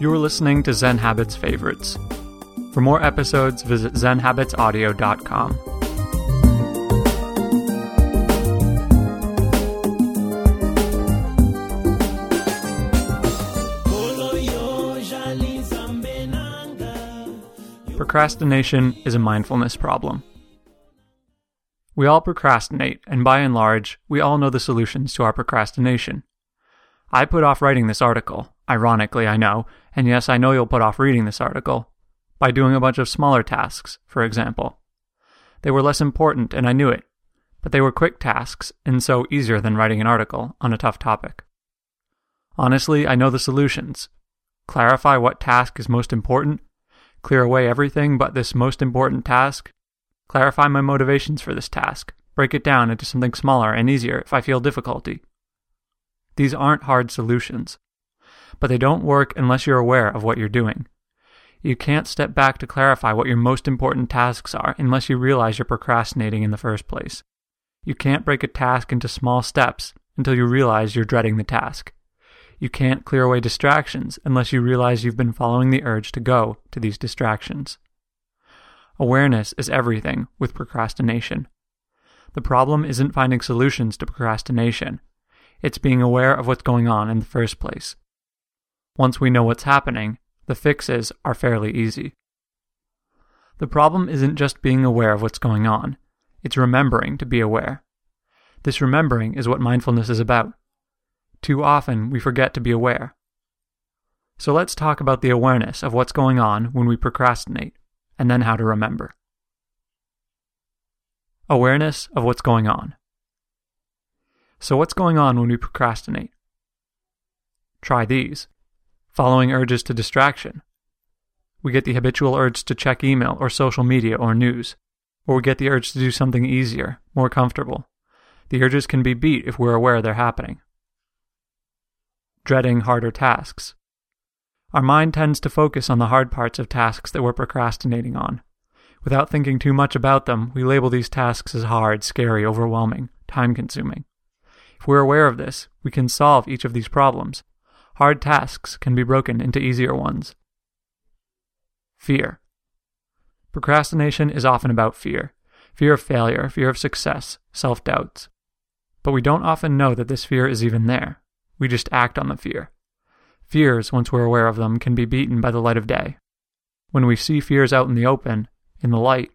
You are listening to Zen Habits Favorites. For more episodes, visit zenhabitsaudio.com. Procrastination is a mindfulness problem. We all procrastinate, and by and large, we all know the solutions to our procrastination. I put off writing this article, ironically, I know, and yes, I know you'll put off reading this article, by doing a bunch of smaller tasks, for example. They were less important, and I knew it, but they were quick tasks, and so easier than writing an article on a tough topic. Honestly, I know the solutions. Clarify what task is most important, clear away everything but this most important task, clarify my motivations for this task, break it down into something smaller and easier if I feel difficulty. These aren't hard solutions, but they don't work unless you're aware of what you're doing. You can't step back to clarify what your most important tasks are unless you realize you're procrastinating in the first place. You can't break a task into small steps until you realize you're dreading the task. You can't clear away distractions unless you realize you've been following the urge to go to these distractions. Awareness is everything with procrastination. The problem isn't finding solutions to procrastination. It's being aware of what's going on in the first place. Once we know what's happening, the fixes are fairly easy. The problem isn't just being aware of what's going on, it's remembering to be aware. This remembering is what mindfulness is about. Too often, we forget to be aware. So let's talk about the awareness of what's going on when we procrastinate, and then how to remember. Awareness of what's going on. So, what's going on when we procrastinate? Try these following urges to distraction. We get the habitual urge to check email or social media or news, or we get the urge to do something easier, more comfortable. The urges can be beat if we're aware they're happening. Dreading harder tasks. Our mind tends to focus on the hard parts of tasks that we're procrastinating on. Without thinking too much about them, we label these tasks as hard, scary, overwhelming, time consuming. If we're aware of this, we can solve each of these problems. Hard tasks can be broken into easier ones. Fear. Procrastination is often about fear fear of failure, fear of success, self doubts. But we don't often know that this fear is even there. We just act on the fear. Fears, once we're aware of them, can be beaten by the light of day. When we see fears out in the open, in the light,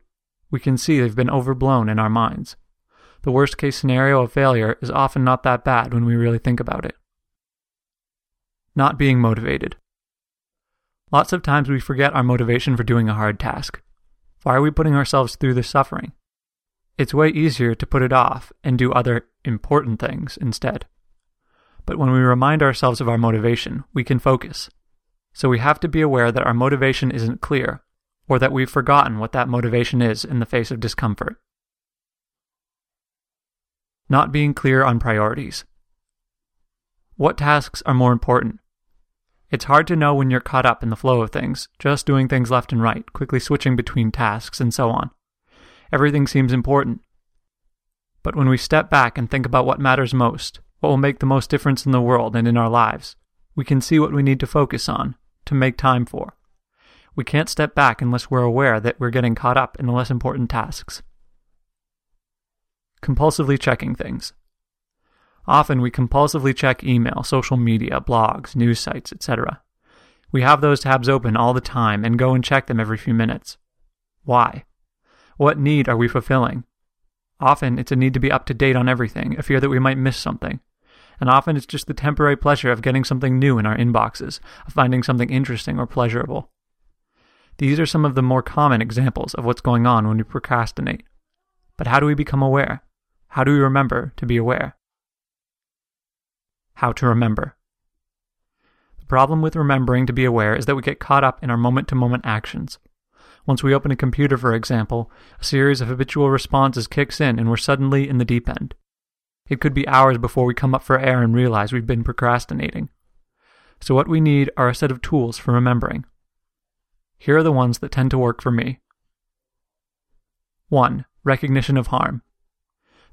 we can see they've been overblown in our minds. The worst case scenario of failure is often not that bad when we really think about it. Not being motivated. Lots of times we forget our motivation for doing a hard task. Why are we putting ourselves through this suffering? It's way easier to put it off and do other important things instead. But when we remind ourselves of our motivation, we can focus. So we have to be aware that our motivation isn't clear, or that we've forgotten what that motivation is in the face of discomfort. Not being clear on priorities. What tasks are more important? It's hard to know when you're caught up in the flow of things, just doing things left and right, quickly switching between tasks, and so on. Everything seems important. But when we step back and think about what matters most, what will make the most difference in the world and in our lives, we can see what we need to focus on, to make time for. We can't step back unless we're aware that we're getting caught up in the less important tasks compulsively checking things. Often we compulsively check email, social media, blogs, news sites, etc. We have those tabs open all the time and go and check them every few minutes. Why? What need are we fulfilling? Often it's a need to be up to date on everything, a fear that we might miss something. And often it's just the temporary pleasure of getting something new in our inboxes, of finding something interesting or pleasurable. These are some of the more common examples of what's going on when we procrastinate. But how do we become aware? How do we remember to be aware? How to remember. The problem with remembering to be aware is that we get caught up in our moment to moment actions. Once we open a computer, for example, a series of habitual responses kicks in and we're suddenly in the deep end. It could be hours before we come up for air and realize we've been procrastinating. So, what we need are a set of tools for remembering. Here are the ones that tend to work for me. 1. Recognition of harm.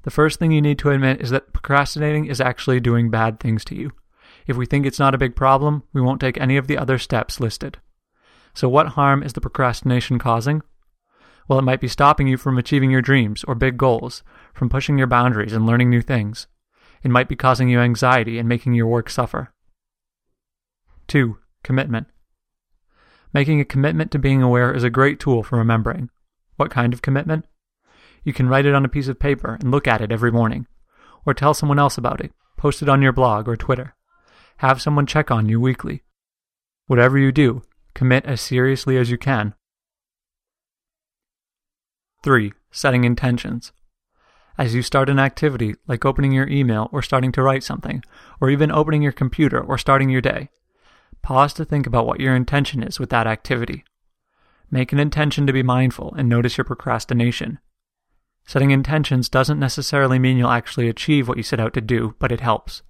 The first thing you need to admit is that procrastinating is actually doing bad things to you. If we think it's not a big problem, we won't take any of the other steps listed. So, what harm is the procrastination causing? Well, it might be stopping you from achieving your dreams or big goals, from pushing your boundaries and learning new things. It might be causing you anxiety and making your work suffer. 2. Commitment. Making a commitment to being aware is a great tool for remembering. What kind of commitment? You can write it on a piece of paper and look at it every morning, or tell someone else about it, post it on your blog or Twitter. Have someone check on you weekly. Whatever you do, commit as seriously as you can. 3. Setting intentions. As you start an activity, like opening your email or starting to write something, or even opening your computer or starting your day, pause to think about what your intention is with that activity. Make an intention to be mindful and notice your procrastination. Setting intentions doesn't necessarily mean you'll actually achieve what you set out to do, but it helps.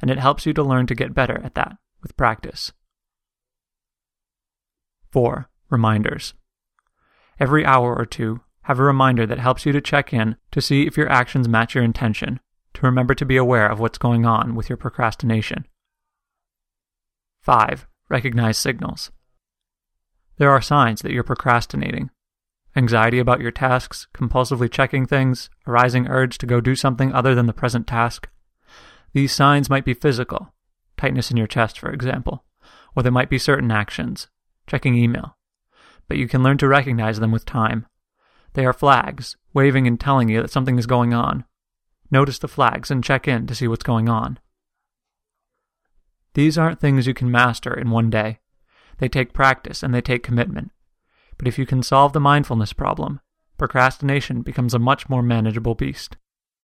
And it helps you to learn to get better at that with practice. 4. Reminders. Every hour or two, have a reminder that helps you to check in to see if your actions match your intention, to remember to be aware of what's going on with your procrastination. 5. Recognize signals. There are signs that you're procrastinating. Anxiety about your tasks, compulsively checking things, a rising urge to go do something other than the present task. These signs might be physical, tightness in your chest, for example, or there might be certain actions, checking email. But you can learn to recognize them with time. They are flags, waving and telling you that something is going on. Notice the flags and check in to see what's going on. These aren't things you can master in one day. They take practice and they take commitment. But if you can solve the mindfulness problem, procrastination becomes a much more manageable beast.